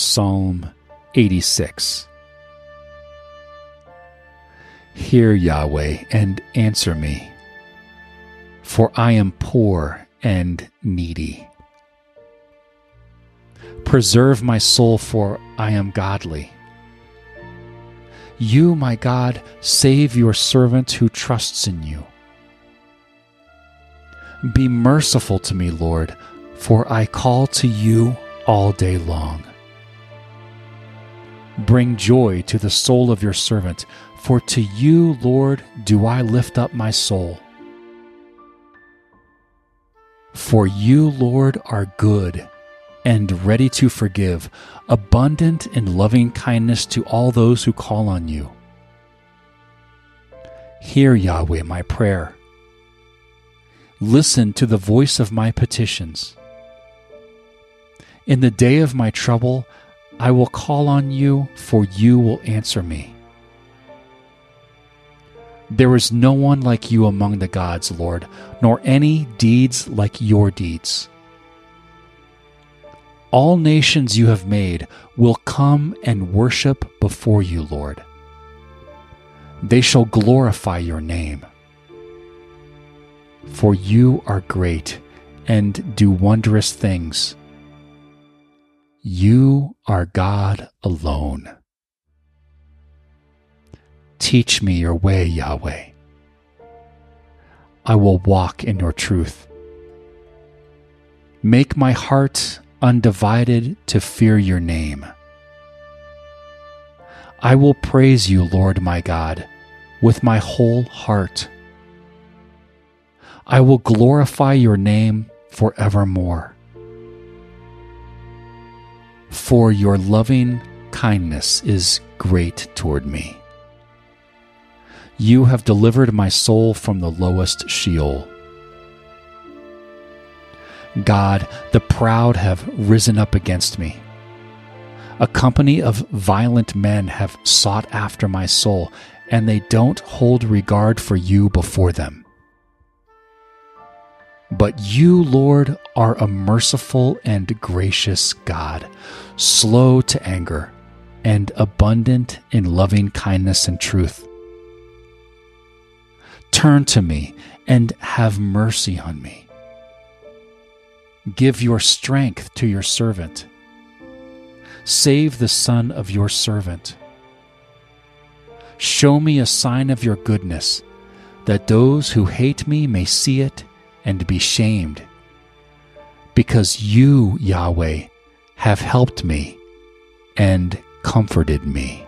Psalm 86 Hear, Yahweh, and answer me, for I am poor and needy. Preserve my soul, for I am godly. You, my God, save your servant who trusts in you. Be merciful to me, Lord, for I call to you all day long. Bring joy to the soul of your servant, for to you, Lord, do I lift up my soul. For you, Lord, are good and ready to forgive, abundant in loving kindness to all those who call on you. Hear, Yahweh, my prayer. Listen to the voice of my petitions. In the day of my trouble, I will call on you, for you will answer me. There is no one like you among the gods, Lord, nor any deeds like your deeds. All nations you have made will come and worship before you, Lord. They shall glorify your name. For you are great and do wondrous things. You are God alone. Teach me your way, Yahweh. I will walk in your truth. Make my heart undivided to fear your name. I will praise you, Lord my God, with my whole heart. I will glorify your name forevermore. For your loving kindness is great toward me. You have delivered my soul from the lowest Sheol. God, the proud have risen up against me. A company of violent men have sought after my soul, and they don't hold regard for you before them. But you, Lord, are a merciful and gracious God, slow to anger, and abundant in loving kindness and truth. Turn to me and have mercy on me. Give your strength to your servant. Save the son of your servant. Show me a sign of your goodness, that those who hate me may see it and be shamed. Because you, Yahweh, have helped me and comforted me.